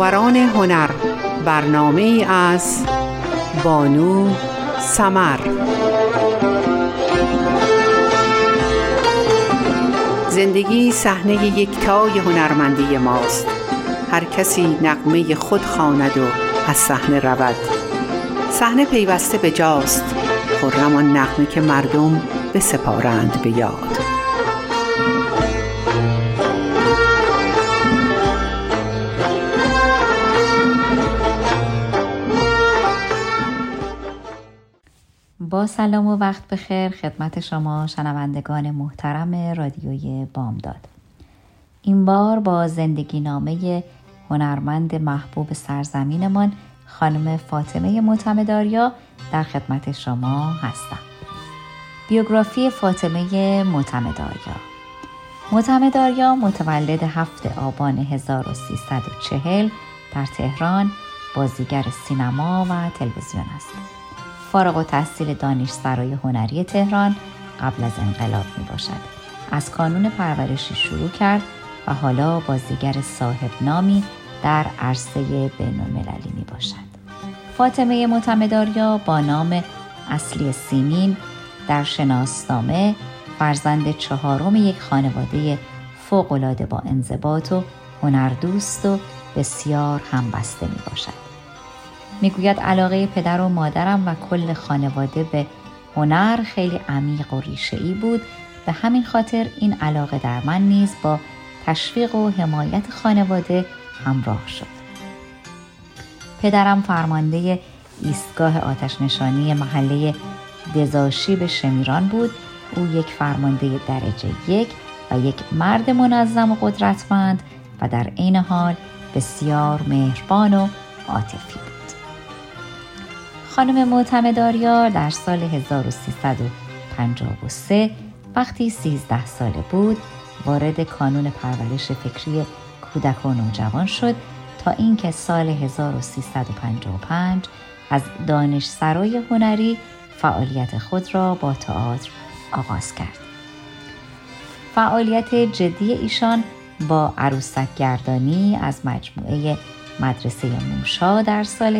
برابران هنر برنامه از بانو سمر. زندگی صحنه یکتای هنرمندی ماست. هر کسی نقمه خود خواند و از صحنه رود. صحنه پیوسته به جاست خرم آن نقمه که مردم بسپارند به یاد. سلام و وقت بخیر. خدمت شما شنوندگان محترم رادیوی بامداد. این بار با زندگی نامه هنرمند محبوب سرزمینمان خانم فاطمه معتمداریا در خدمت شما هستم. بیوگرافی فاطمه معتمداریا. معتمداریا متولد هفت آبان 1340 در تهران بازیگر سینما و تلویزیون است. فارغ و تحصیل دانشسرای هنری تهران قبل از انقلاب می باشد. از کانون پرورشی شروع کرد و حالا بازیگر صاحب نامی در عرصه بین المللی می باشد. فاطمه متمداریا با نام اصلی سیمین در شناسنامه فرزند چهارم یک خانواده فوقالعاده با انضباط و هنردوست و بسیار همبسته می باشد. می‌گوید علاقه پدر و مادرم و کل خانواده به هنر خیلی عمیق و ای بود. به همین خاطر این علاقه در من نیز با تشویق و حمایت خانواده همراه شد. پدرم فرمانده ایستگاه آتش نشانی محله دزاشی به شمیران بود. او یک فرمانده درجه یک و یک مرد منظم و قدرتمند و در عین حال بسیار مهربان و عاطفی بود. خانم معتمداریا در سال 1353 وقتی 13 ساله بود وارد کانون پرورش فکری کودک و نوجوان شد تا اینکه سال 1355 از دانشسرای هنری فعالیت خود را با تئاتر آغاز کرد. فعالیت جدی ایشان با عروسک گردانی از مجموعه مدرسه موشا در سال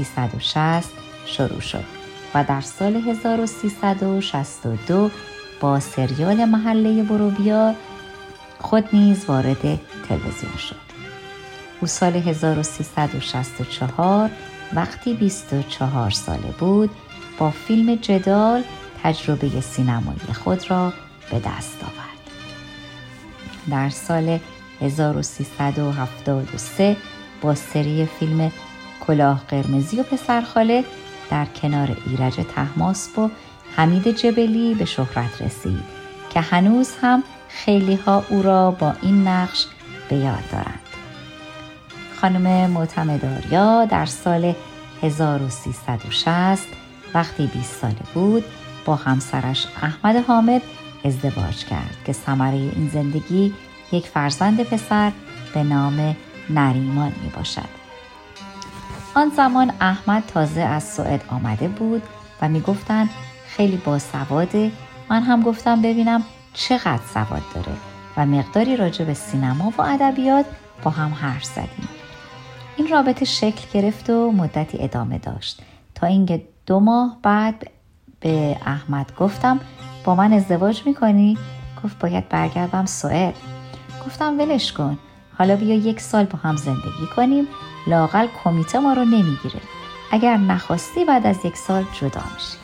1360 شروع شد و در سال 1362 با سریال محله بروبیا خود نیز وارد تلویزیون شد. او سال 1364 وقتی 24 ساله بود با فیلم جدال تجربه سینمایی خود را به دست آورد. در سال 1373 با سری فیلم کلاه قرمزی و پسرخاله در کنار ایرج تحماسب و حمید جبلی به شهرت رسید که هنوز هم خیلی ها او را با این نقش به یاد دارند. خانم معتمداریا در سال 1360 وقتی 20 ساله بود با همسرش احمد حامد ازدواج کرد که ثمره این زندگی یک فرزند پسر به نام نریمان می باشد. آن زمان احمد تازه از سوئد آمده بود و می‌گفتند خیلی باسواده من هم گفتم ببینم چقدر سواد داره و مقداری راجع به سینما و ادبیات با هم حرف زدیم. این رابطه شکل گرفت و مدتی ادامه داشت. تا اینکه دو ماه بعد به احمد گفتم با من ازدواج می‌کنی؟ گفت باید برگردم سوئد. گفتم ولش کن. حالا بیا یک سال با هم زندگی کنیم لاقل کمیته ما رو نمی‌گیره. اگر نخواستی بعد از یک سال جدا میشی.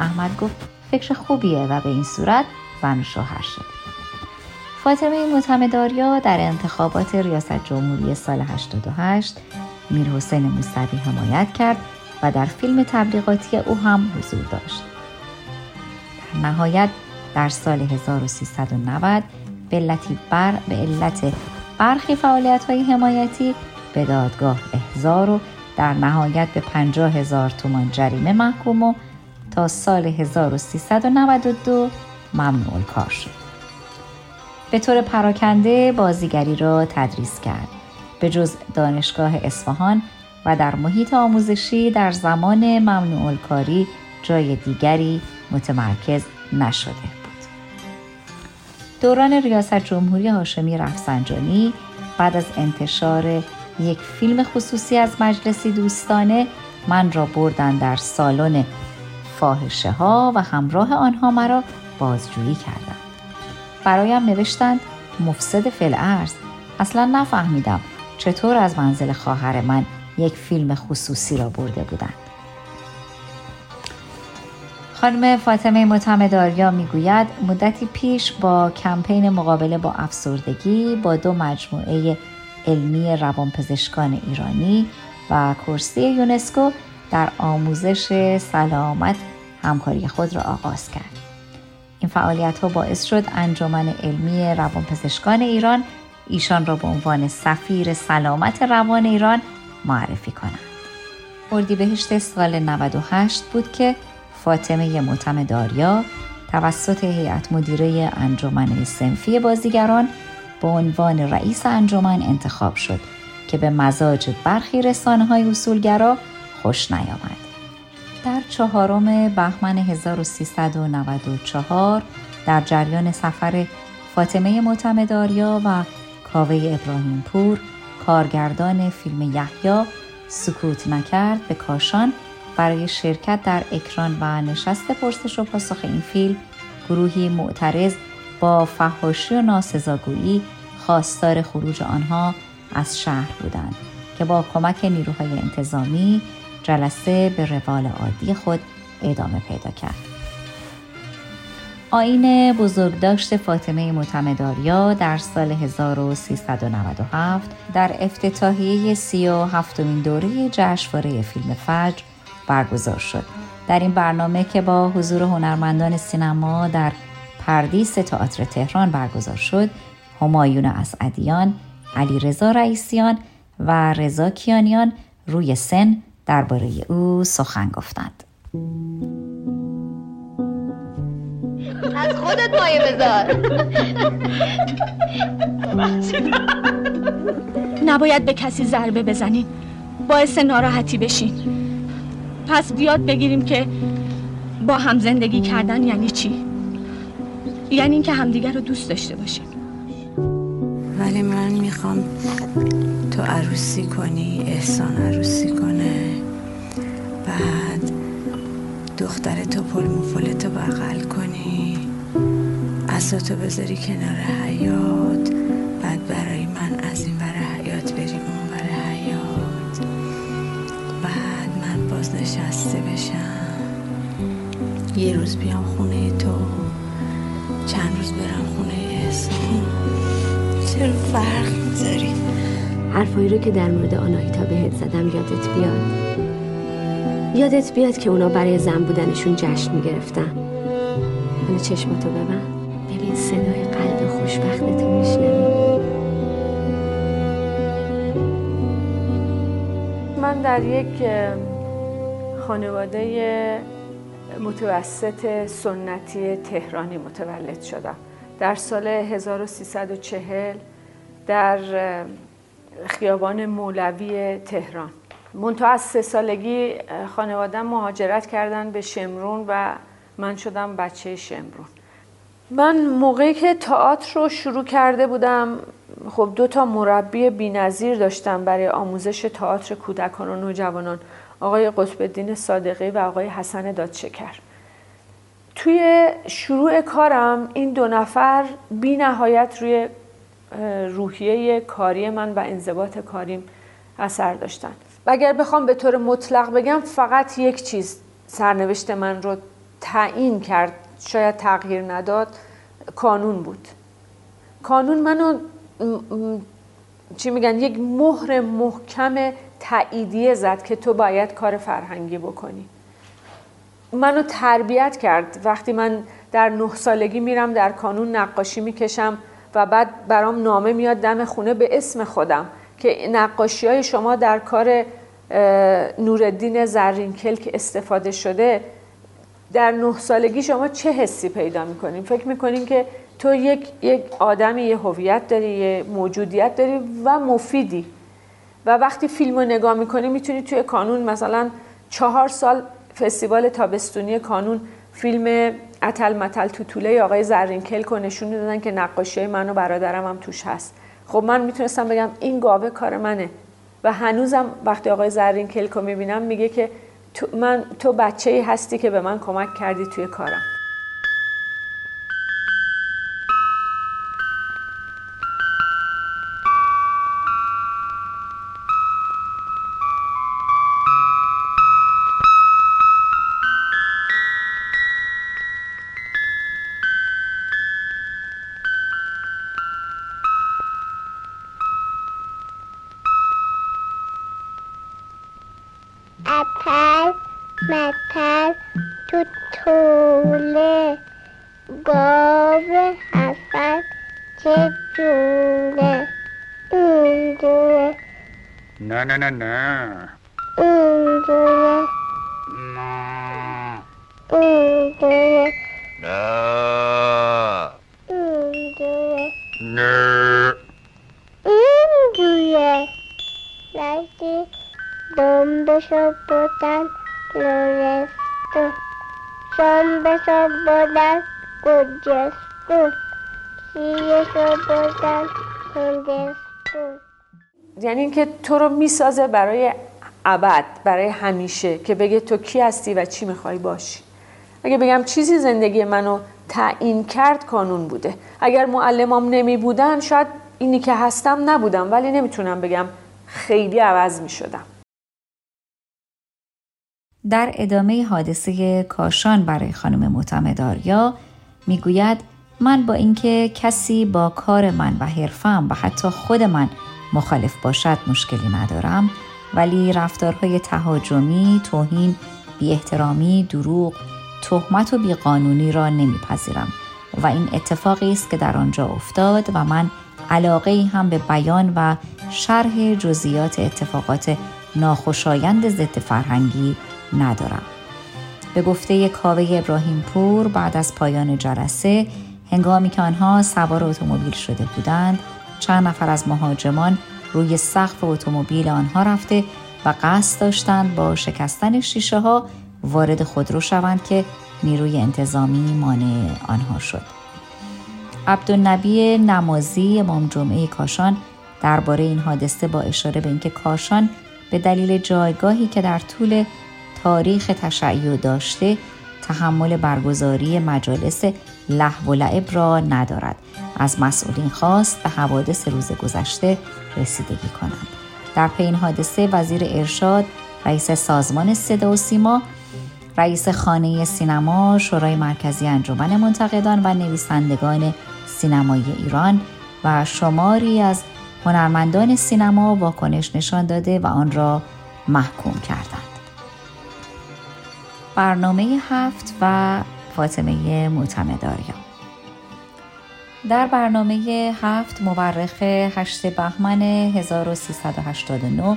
احمد گفت فکر خوبیه و به این صورت زن شوهر شد. فاطمه متمداریا در انتخابات ریاست جمهوری سال 88 میر حسین موسوی حمایت کرد و در فیلم تبلیغاتی او هم حضور داشت. در نهایت در سال 1390 به علت بر به علت برخی فعالیت های حمایتی به دادگاه احضار و در نهایت به 50 هزار تومان جریمه محکوم و تا سال 1392 ممنوع کار شد. به طور پراکنده بازیگری را تدریس کرد. به جز دانشگاه اصفهان و در محیط آموزشی در زمان ممنوع کاری جای دیگری متمرکز نشده بود. دوران ریاست جمهوری هاشمی رفسنجانی بعد از انتشار یک فیلم خصوصی از مجلسی دوستانه من را بردن در سالن فاحشه ها و همراه آنها مرا بازجویی کردند. برایم نوشتند مفسد فل اصلا نفهمیدم چطور از منزل خواهر من یک فیلم خصوصی را برده بودند. خانم فاطمه متمداریا می‌گوید مدتی پیش با کمپین مقابله با افسردگی با دو مجموعه علمی روانپزشکان ایرانی و کرسی یونسکو در آموزش سلامت همکاری خود را آغاز کرد. این فعالیت ها باعث شد انجمن علمی روانپزشکان ایران ایشان را به عنوان سفیر سلامت روان ایران معرفی کنند. اردیبهشت سال 98 بود که فاطمه متمداریا توسط هیئت مدیره انجمن سنفی بازیگران به عنوان رئیس انجمن انتخاب شد که به مزاج برخی رسانه های اصولگرا خوش نیامد. در چهارم بهمن 1394 در جریان سفر فاطمه معتمداریا و کاوه ابراهیم پور کارگردان فیلم یحیی سکوت نکرد به کاشان برای شرکت در اکران و نشست پرسش و پاسخ این فیلم گروهی معترض با فحاشی و ناسزاگویی خواستار خروج آنها از شهر بودند که با کمک نیروهای انتظامی جلسه به روال عادی خود ادامه پیدا کرد. آین بزرگداشت فاطمه متمداریا در سال 1397 در افتتاحیه سی و هفتمین دوره جشنواره فیلم فجر برگزار شد. در این برنامه که با حضور هنرمندان سینما در پردیس تئاتر تهران برگزار شد، همایون اسعدیان، علی رضا رئیسیان و رضا کیانیان روی سن درباره او سخن گفتند. از خودت مایه بذار. نباید به کسی ضربه بزنین باعث ناراحتی بشین پس بیاد بگیریم که با هم زندگی کردن یعنی چی؟ یعنی اینکه همدیگر رو دوست داشته باشیم. ولی من می‌خوام تو عروسی کنی احسان عروسی کنه. بعد دختر تو پل مفلتو بغل کنی. اساتو بذاری کنار حیات. بعد برای من از این ور حیات بریم اون ور حیات. بعد من باز نشسته بشم. یه روز بیام خونه تو. چند روز برم خونه چرا فرق می‌ذاری. حرفایی رو که در مورد آناهیتا بهت زدم یادت بیاد؟ یادت بیاد که اونا برای زن بودنشون جشن می‌گرفتن. حالا چشماتو ببن ببین صدای قلب خوشبختتو میشنوی. من در یک خانواده متوسط سنتی تهرانی متولد شدم. در سال 1340 در خیابان مولوی تهران. منتها از سه سالگی خانواده مهاجرت کردن به شمرون و من شدم بچه شمرون. من موقعی که تئاتر رو شروع کرده بودم خب دو تا مربی بینظیر داشتم برای آموزش تئاتر کودکان و نوجوانان آقای قطب الدین صادقی و آقای حسن دادشکر. توی شروع کارم این دو نفر بی نهایت روی روحیه کاری من و انضباط کاریم اثر داشتن. و اگر بخوام به طور مطلق بگم فقط یک چیز سرنوشت من رو تعیین کرد شاید تغییر نداد کانون بود. کانون منو چی میگن یک مهر محکم تاییدیه زد که تو باید کار فرهنگی بکنی. منو تربیت کرد. وقتی من در نه سالگی میرم در کانون نقاشی می‌کشم و بعد برام نامه میاد دم خونه به اسم خودم که نقاشی های شما در کار نوردین زرین کلک استفاده شده در نه سالگی شما چه حسی پیدا می‌کنین؟ فکر می‌کنین که تو یک, یک آدمی یه هویت داری یه موجودیت داری و مفیدی و وقتی فیلم رو نگاه می‌کنی می‌تونی توی کانون مثلا چهار سال فستیوال تابستونی کانون فیلم اتل متل توتوله آقای زرین کلک رو نشون دادن که نقاشی من و برادرم هم توش هست. خب من می‌تونستم بگم این گاوه کار منه. و هنوزم وقتی آقای زرین کلکو می‌بینم میگه که تو, من تو بچه هستی که به من کمک کردی توی کارم. متل تو طوله گاو حسن چه جوله اینجوره نه نه نه نه شنبشو بودن گجستون شیرشو بودن هندستون یعنی اینکه تو رو می‌سازه برای ابد برای همیشه که بگه تو کی هستی و چی می‌خوای باشی. اگه بگم چیزی زندگی منو تعیین کرد کانون بوده. اگر معلمام نمی بودن شاید اینی که هستم نبودم ولی نمی‌تونم بگم خیلی عوض می‌شدم. در ادامه حادثه کاشان برای خانم معتمداریا می‌گوید من با اینکه کسی با کار من و حرفم و حتی خود من مخالف باشد مشکلی ندارم ولی رفتارهای تهاجمی، توهین، بی احترامی، دروغ، تهمت و بیقانونی را نمیپذیرم و این اتفاقی است که در آنجا افتاد و من علاقه هم به بیان و شرح جزئیات اتفاقات ناخوشایند ضد فرهنگی ندارم. به گفته کاوه ابراهیم پور بعد از پایان جلسه هنگامی که آنها سوار اتومبیل شده بودند چند نفر از مهاجمان روی سقف اتومبیل آنها رفته و قصد داشتند با شکستن شیشه ها وارد خودرو شوند که نیروی انتظامی مانع آنها شد. عبدالنبی نمازی امام جمعه کاشان درباره این حادثه با اشاره به اینکه کاشان به دلیل جایگاهی که در طول تاریخ تشیع داشته تحمل برگزاری مجالس لحو و لعب را ندارد. از مسئولین خواست به حوادث روز گذشته رسیدگی کنند. در پی این حادثه وزیر ارشاد رئیس سازمان صدا و سیما رئیس خانه سینما شورای مرکزی انجمن منتقدان و نویسندگان سینمایی ایران و شماری از هنرمندان سینما واکنش نشان داده و آن را محکوم کردند. برنامه هفت و فاطمه معتمداریا در برنامه هفت مورخ 8 بهمن 1389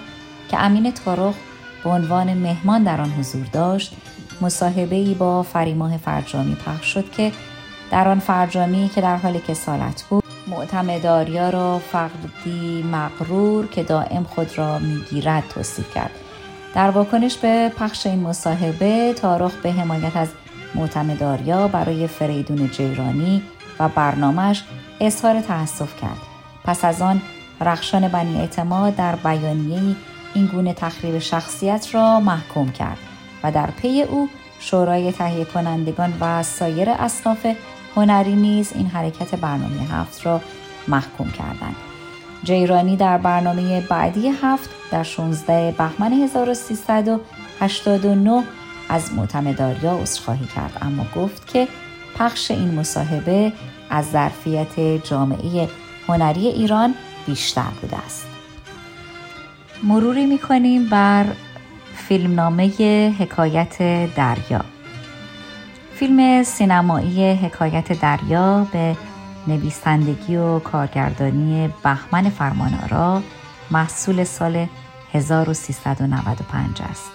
که امین تارخ به عنوان مهمان در آن حضور داشت مصاحبه ای با فریماه فرجامی پخش شد که در آن فرجامی که در حال کسالت بود معتمداریا را فقدی مغرور که دائم خود را می‌گیرد توصیف کرد. در واکنش به پخش این مصاحبه تارخ به حمایت از معتمداریا برای فریدون جیرانی و برنامهش اظهار تأسف کرد. پس از آن رخشان بنی اعتماد در بیانیه این گونه تخریب شخصیت را محکوم کرد و در پی او شورای تهیه کنندگان و سایر اصناف هنری نیز این حرکت برنامه هفت را محکوم کردند. جیرانی در برنامه بعدی هفت در 16 بهمن 1389 از معتمداریا عذرخواهی کرد اما گفت که پخش این مصاحبه از ظرفیت جامعه هنری ایران بیشتر بوده است. مروری می‌کنیم بر فیلمنامه حکایت دریا فیلم سینمایی حکایت دریا به نویسندگی و کارگردانی بهمن فرمانارا محصول سال 1395 است.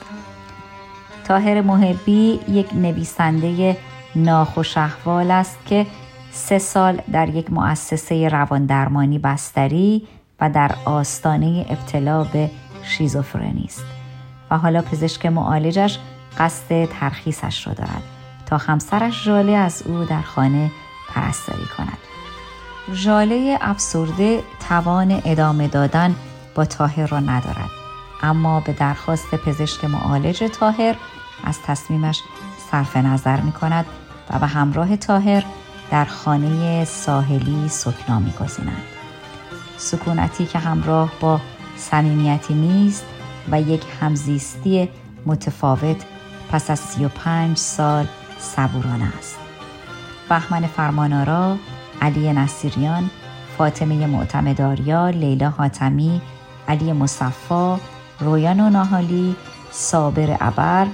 تاهر محبی یک نویسنده ناخوش احوال است که سه سال در یک مؤسسه رواندرمانی بستری و در آستانه ابتلا به شیزوفرنی است و حالا پزشک معالجش قصد ترخیصش را دارد تا همسرش ژاله از او در خانه پرستاری کند ژاله افسرده توان ادامه دادن با تاهر را ندارد اما به درخواست پزشک معالج تاهر از تصمیمش صرف نظر می کند و به همراه تاهر در خانه ساحلی سکنا می گذینند. سکونتی که همراه با صمیمیتی نیست و یک همزیستی متفاوت پس از 35 سال صبورانه است. بهمن فرمانارا، علی نصیریان، فاطمه معتمداریا، لیلا حاتمی، علی مصفا، رویان و ناهالی، صابر ابر،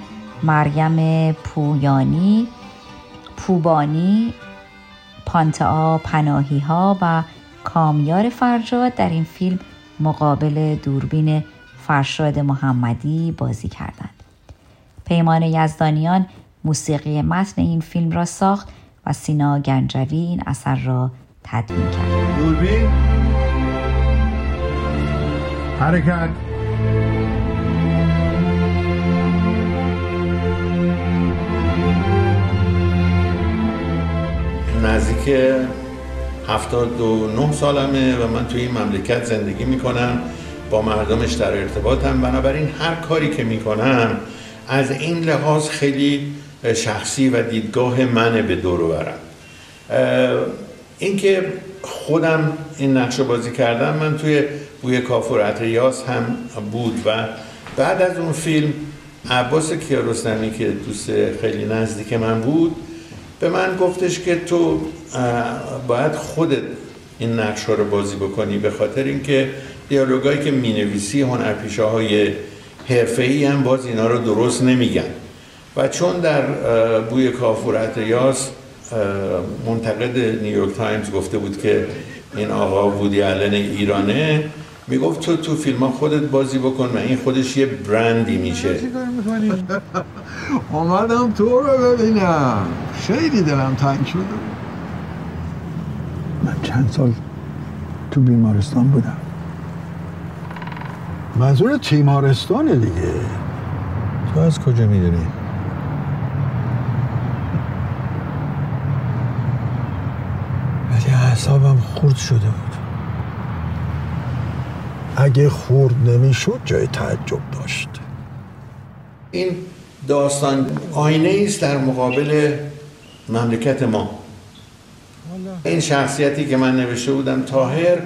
مریم پویانی، پوبانی، پانتا پناهی ها و کامیار فرجاد در این فیلم مقابل دوربین فرشاد محمدی بازی کردند. پیمان یزدانیان موسیقی متن این فیلم را ساخت و سینا گنجوی این اثر را تدوین کرد. دوربین حرکت. نزدیک 79 سالمه و من توی این مملکت زندگی می‌کنم. با مردمش در ارتباطم. بنابراین هر کاری که می‌کنم از این لحاظ خیلی شخصی و دیدگاه منه به دور برم اینکه خودم این نقشه بازی کردم من توی بوی کافور اتریاس هم بود و بعد از اون فیلم عباس کیارستمی که دوست خیلی نزدیک من بود به من گفتش که تو باید خودت این نقش رو بازی بکنی به خاطر اینکه دیالوگایی که می‌نویسی هنرپیشه های حرفه‌ای هم باز اینا رو درست نمیگن. و چون در بوی کافورت یاس منتقد نیویورک تایمز گفته بود که این آقا وودی آلن ایرانه می‌گفت تو تو فیلم ها خودت بازی بکن و این خودش یه برندی میشه. اومدم تو رو ببینم. خیلی دلم تنگ شده من چند سال تو بیمارستان بودم. منظور تیمارستانه دیگه. تو از کجا می‌دونی؟ ولی اعصابم خورد شده بود. اگه خورد نمی‌شد جای تعجب داشت. این داستان آینه است در مقابل مملکت ما. این شخصیتی که من نوشته بودم تاهر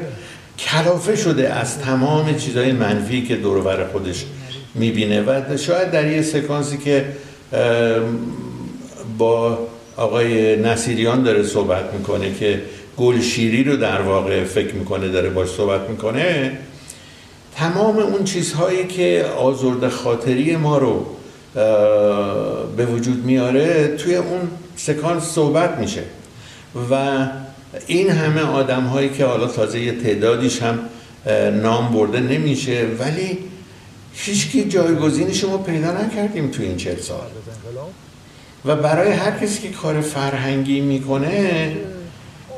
کلافه شده از تمام چیزهای منفی که دور خودش می‌بینه و شاید در یه سکانسی که با آقای نصیریان داره صحبت می‌کنه که گلشیری رو در واقع فکر می‌کنه داره باش صحبت می‌کنه تمام اون چیزهایی که آزرد خاطری ما رو به وجود میاره توی اون سکانس صحبت میشه. و این همه آدم هایی که حالا تازه یه تعدادیش هم نام برده نمیشه ولی هیچکی جایگزین شما پیدا نکردیم تو این چهل سال. و برای هر کسی که کار فرهنگی می‌کنه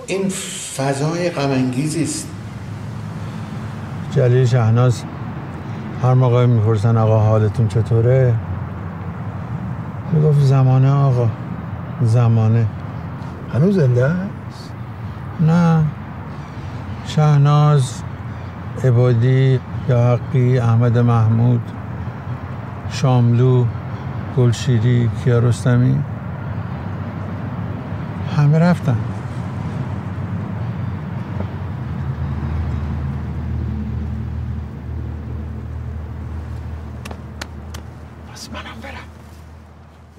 این فضای غمانگیزی است. جلیل شهناز هر موقع می‌پرسن آقا حالتون چطوره؟ می‌گفت زمانه آقا زمانه. هنوز زنده است؟ نه. شهناز عبادی یا حقی احمد محمود شاملو گلشیری کیارستمی. همه رفتن.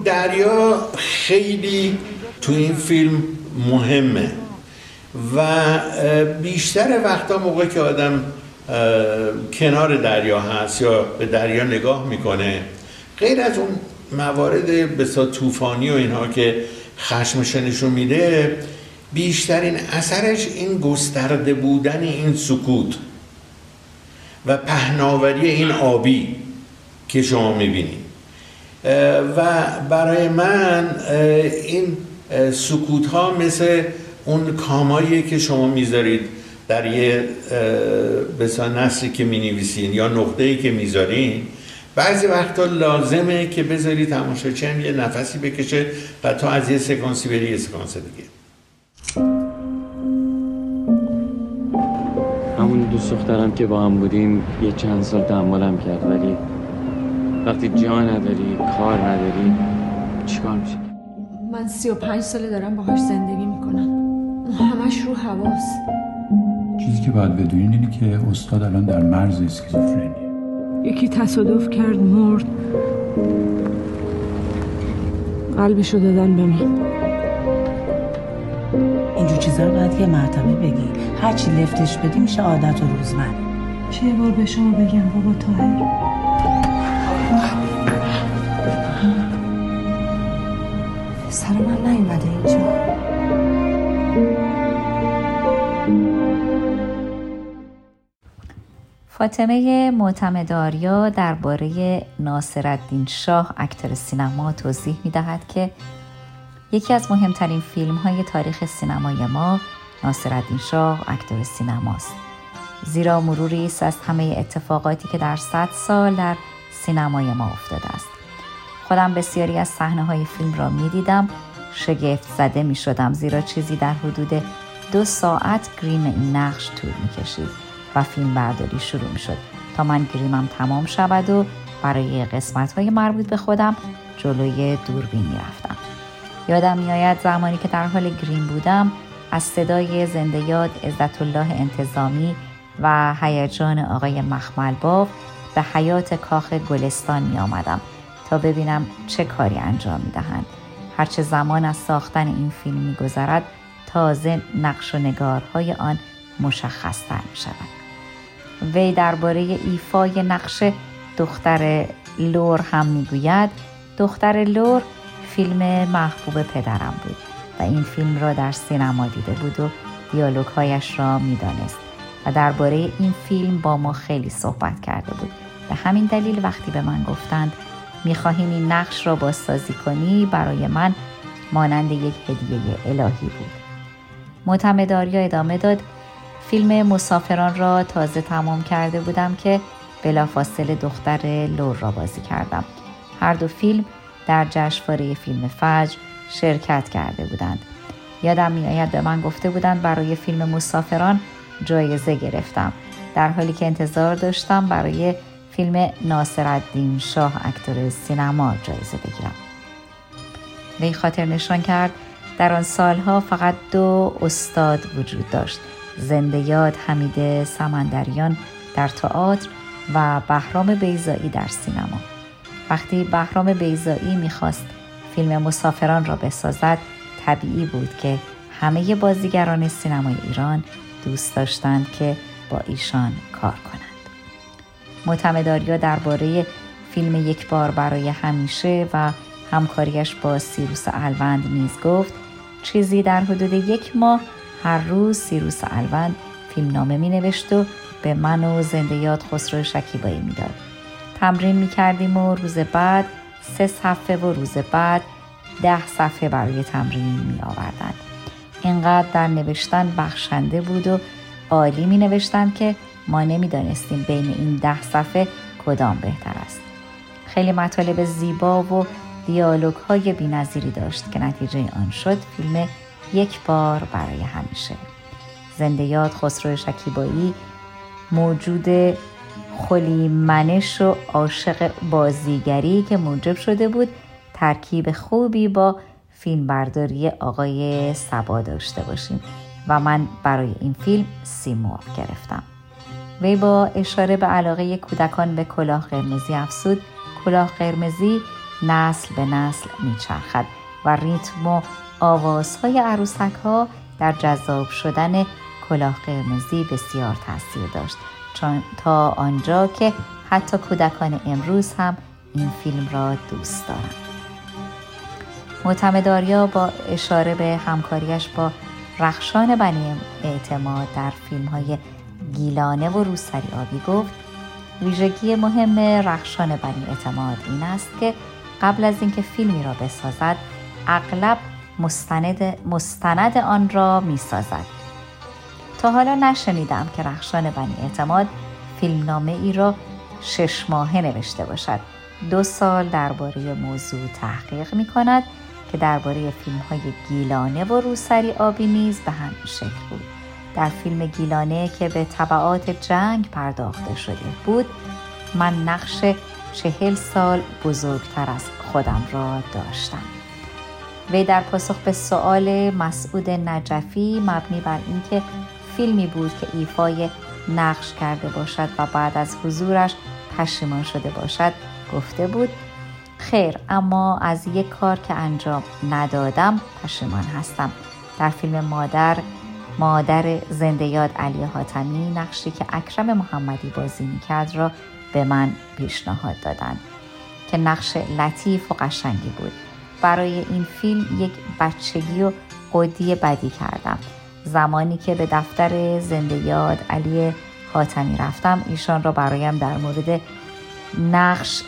دریا خیلی تو این فیلم مهمه و بیشتر وقتا موقع که آدم کنار دریا هست یا به دریا نگاه می‌کنه غیر از اون موارد بسا طوفانی و اینها که خشمش نشون میده بیشترین اثرش این گسترده بودن این سکوت و پهناوری این آبی که شما می‌بینید. و برای من این سکوت ها مثل اون کامایی که شما می‌ذارید در یه بسا نصری که می نویسین یا نقطه‌ای که می‌ذارین. بعضی وقتا لازمه که بذاری تماشاچی هم یه نفسی بکشه و تا از یه سکانسی بری یه سکانس دیگه. همون دوست دخترم که با هم بودیم یه چند سال تحملم کرد ولی وقتی جا نداری کار نداری چیکار میشه؟ من سی و پنج ساله دارم باهاش زندگی می‌کنم. همش رو حواس چیزی که باید بدونین اینه که استاد الان در مرز اسکیزوفرنی یکی تصادف کرد مرد. قلبشو دادن به من. اینجور چیزا رو باید یه مرتبه بگی. هرچی لفتش بدی میشه عادت و روزمره. چه بار به شما بگم بابا تاهر سر من نیومده اینجا. فاطمه معتمداریا درباره ناصرالدین شاه اکتر سینما توضیح می دهد که یکی از مهمترین فیلم های تاریخ سینمای ما ناصرالدین شاه اکتر سینماست. زیرا مروری است از همه اتفاقاتی که در صد سال در سینمای ما افتاده است خودم بسیاری از صحنه های فیلم را می دیدم شگفت زده می شدم زیرا چیزی در حدود دو ساعت گریم این نقش طول می کشید و فیلم برداری شروع می شد تا من گریمم تمام شود و برای قسمت های مربوط به خودم جلوی دوربین می رفتم. یادم میآید زمانی که در حال گریم بودم از صدای زنده یاد عزت الله انتظامی و هیجان آقای مخمل باف به حیات کاخ گلستان می آمدم تا ببینم چه کاری انجام می دهند. هرچه زمان از ساختن این فیلم می گذرد تازه نقش و نگارهای آن مشخصتر می شود. وی درباره ایفای نقش دختر لور هم می‌گوید دختر لور فیلم محبوب پدرم بود و این فیلم را در سینما دیده بود و دیالوگهایش را می‌دانست و درباره این فیلم با ما خیلی صحبت کرده بود به همین دلیل وقتی به من گفتند می‌خواهیم این نقش را بازسازی کنی برای من مانند یک هدیه الهی بود. معتمداریا ادامه داد فیلم مسافران را تازه تمام کرده بودم که بلافاصله دختر لور را بازی کردم. هر دو فیلم در جشنواره فیلم فجر شرکت کرده بودند. یادم میآید به من گفته بودند برای فیلم مسافران جایزه گرفتم. در حالی که انتظار داشتم برای فیلم ناصرالدین شاه اکتور سینما جایزه بگیرم. وی خاطر نشان کرد در آن سالها فقط دو استاد وجود داشت. زنده یاد حمید سمندریان در تئاتر و بهرام بیزایی در سینما. وقتی بهرام بیزایی می‌خواست فیلم مسافران را بسازد طبیعی بود که همه بازیگران سینمای ایران دوست داشتند که با ایشان کار کنند. معتمداریا درباره فیلم یک بار برای همیشه و همکاریش با سیروس الوند نیز گفت چیزی در حدود یک ماه هر روز سیروس الوند فیلمنامه می نوشت و به من و زنده یاد خسرو شکیبایی می‌داد. تمرین می کردیم و روز بعد سه صفحه و روز بعد ده صفحه برای تمرین می آوردند. اینقدر در نوشتن بخشنده بود و عالی می نوشتند که ما نمی‌دانستیم بین این ده صفحه کدام بهتر است. خیلی مطالب زیبا و دیالوگ های بی داشت که نتیجه آن شد فیلم یک بار برای همیشه. زنده یاد خسرو شکیبایی موجود خلی منش و عاشق بازیگری که موجب شده بود ترکیب خوبی با فیلمبرداری آقای سبا داشته باشیم. و من برای این فیلم سی گرفتم. وی با اشاره به علاقه کودکان به کلاه قرمزی افسود کلاه قرمزی نسل به نسل میچرخد و ریتم و آوازهای عروسک ها در جذاب شدن کلاه قرمزی بسیار تاثیر داشت. چون تا آنجا که حتی کودکان امروز هم این فیلم را دوست دارند. معتمداریا با اشاره به همکاریش با رخشان بنی اعتماد در فیلم های گیلانه و روسری آبی گفت ویژگی مهم رخشان بنی اعتماد این است که قبل از اینکه فیلمی را بسازد اغلب مستند, مستند آن را می سازد. تا حالا نشنیدم که رخشان بنی اعتماد فیلمنامه ای را شش ماهه نوشته باشد. دو سال درباره موضوع تحقیق می کند که درباره فیلم های گیلانه و روسری آبی نیز به همین شکل بود. در فیلم گیلانه که به طبعات جنگ پرداخته شده بود من نقش چهل سال بزرگتر از خودم را داشتم. وی در پاسخ به سؤال مسعود نجفی مبنی بر اینکه فیلمی بود که ایفای نقش کرده باشد و بعد از حضورش پشیمان شده باشد گفته بود خیر اما از یک کار که انجام ندادم پشیمان هستم. در فیلم مادر مادر زنده یاد علی حاتمی نقشی که اکرم محمدی بازی می‌کرد را به من پیشنهاد دادند که نقش لطیف و قشنگی بود. برای این فیلم یک بچگی و قدی بدی کردم. زمانی که به دفتر زنده یاد علی حاتمی رفتم ایشان را برایم در مورد نقش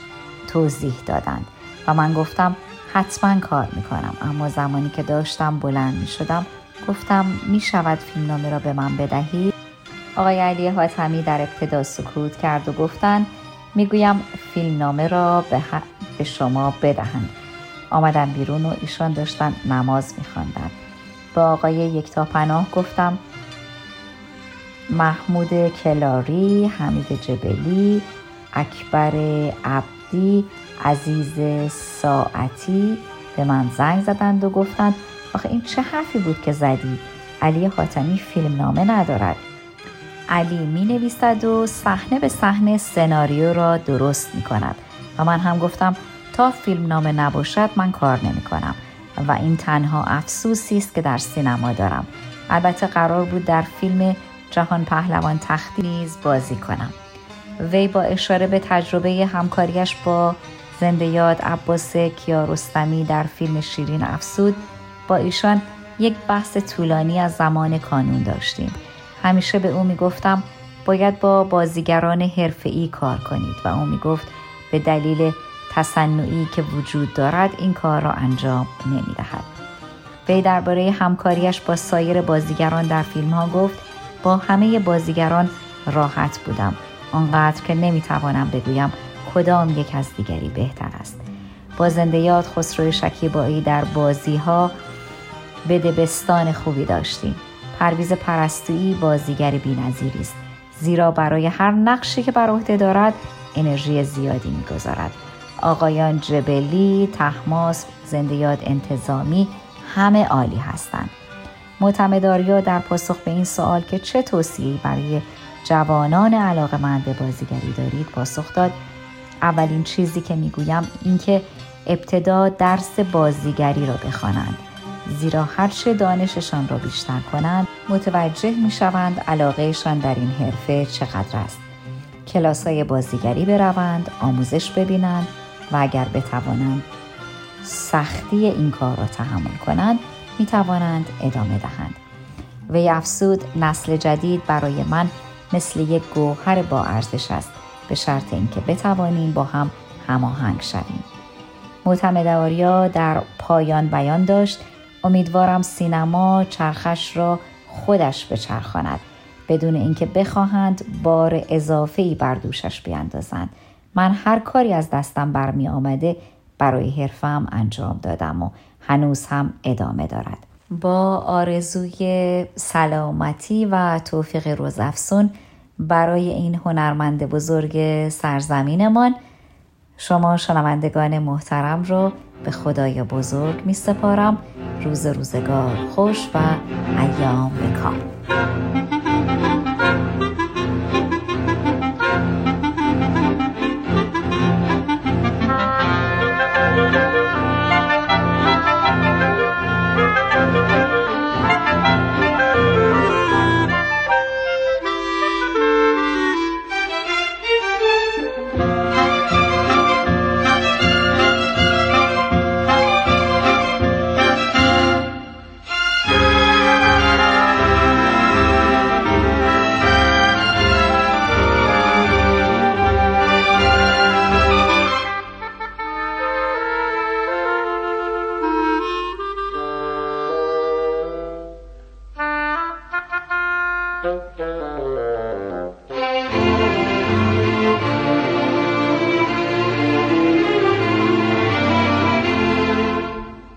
توضیح دادند و من گفتم حتما کار می‌کنم. اما زمانی که داشتم بلند می شدم گفتم می شود فیلمنامه را به من بدهید آقای علی حاتمی در ابتدا سکوت کرد و گفتند می‌گویم فیلمنامه را به, به شما بدهند. آمدم بیرون و ایشان داشتن نماز میخواندند. به آقای یکتا پناه گفتم محمود کلاری، حمید جبلی، اکبر عبدی، عزیز ساعتی به من زنگ زدند و گفتند آخه این چه حرفی بود که زدی؟ علی خاتمی فیلم نامه ندارد. علی می نویسد و صحنه به صحنه سناریو را درست می کند و من هم گفتم تا فیلم نامه نباشد من کار نمی کنم و این تنها افسوسی است که در سینما دارم. البته قرار بود در فیلم جهان پهلوان تختی نیز بازی کنم. وی با اشاره به تجربه همکاریش با زنده یاد عباس کیارستمی در فیلم شیرین افسود با ایشان یک بحث طولانی از زمان کانون داشتیم. همیشه به او می‌گفتم باید با بازیگران حرفه‌ای کار کنید و او می‌گفت به دلیل تصنعی که وجود دارد این کار را انجام نمی‌دهد. وی درباره همکاریش با سایر بازیگران در فیلم ها گفت با همه بازیگران راحت بودم. آنقدر که نمی‌توانم بگویم کدام یک از دیگری بهتر است. با زنده یاد خسرو شکیبایی در بازی ها به دبستان خوبی داشتیم. پرویز پرستویی بازیگر بینظیری است. زیرا برای هر نقشی که بر عهده دارد انرژی زیادی می‌گذارد. آقایان جبلی تحماس زنده یاد انتظامی همه عالی هستند. معتمداریا در پاسخ به این سوال که چه توصیه‌ای برای جوانان علاقه به بازیگری دارید پاسخ داد. اولین چیزی که می‌گویم اینکه ابتدا درس بازیگری را بخوانند. زیرا هرچه دانششان را بیشتر کنند متوجه می شوند علاقهشان در این حرفه چقدر است. کلاس های بازیگری بروند آموزش ببینند و اگر بتوانند سختی این کار را تحمل کنند می توانند ادامه دهند. وی افسود نسل جدید برای من مثل یک گوهر با ارزش است به شرط اینکه بتوانیم با هم هماهنگ شویم. معتمد در پایان بیان داشت امیدوارم سینما چرخش را خودش بچرخاند. بدون اینکه بخواهند بار اضافه ای بر دوشش بیاندازند. من هر کاری از دستم برمی آمده برای حرفم انجام دادم و هنوز هم ادامه دارد. با آرزوی سلامتی و توفیق روزافسون برای این هنرمند بزرگ سرزمینمان شما شنوندگان محترم رو به خدای بزرگ می سپارم. روز روزگار خوش و ایام بکام.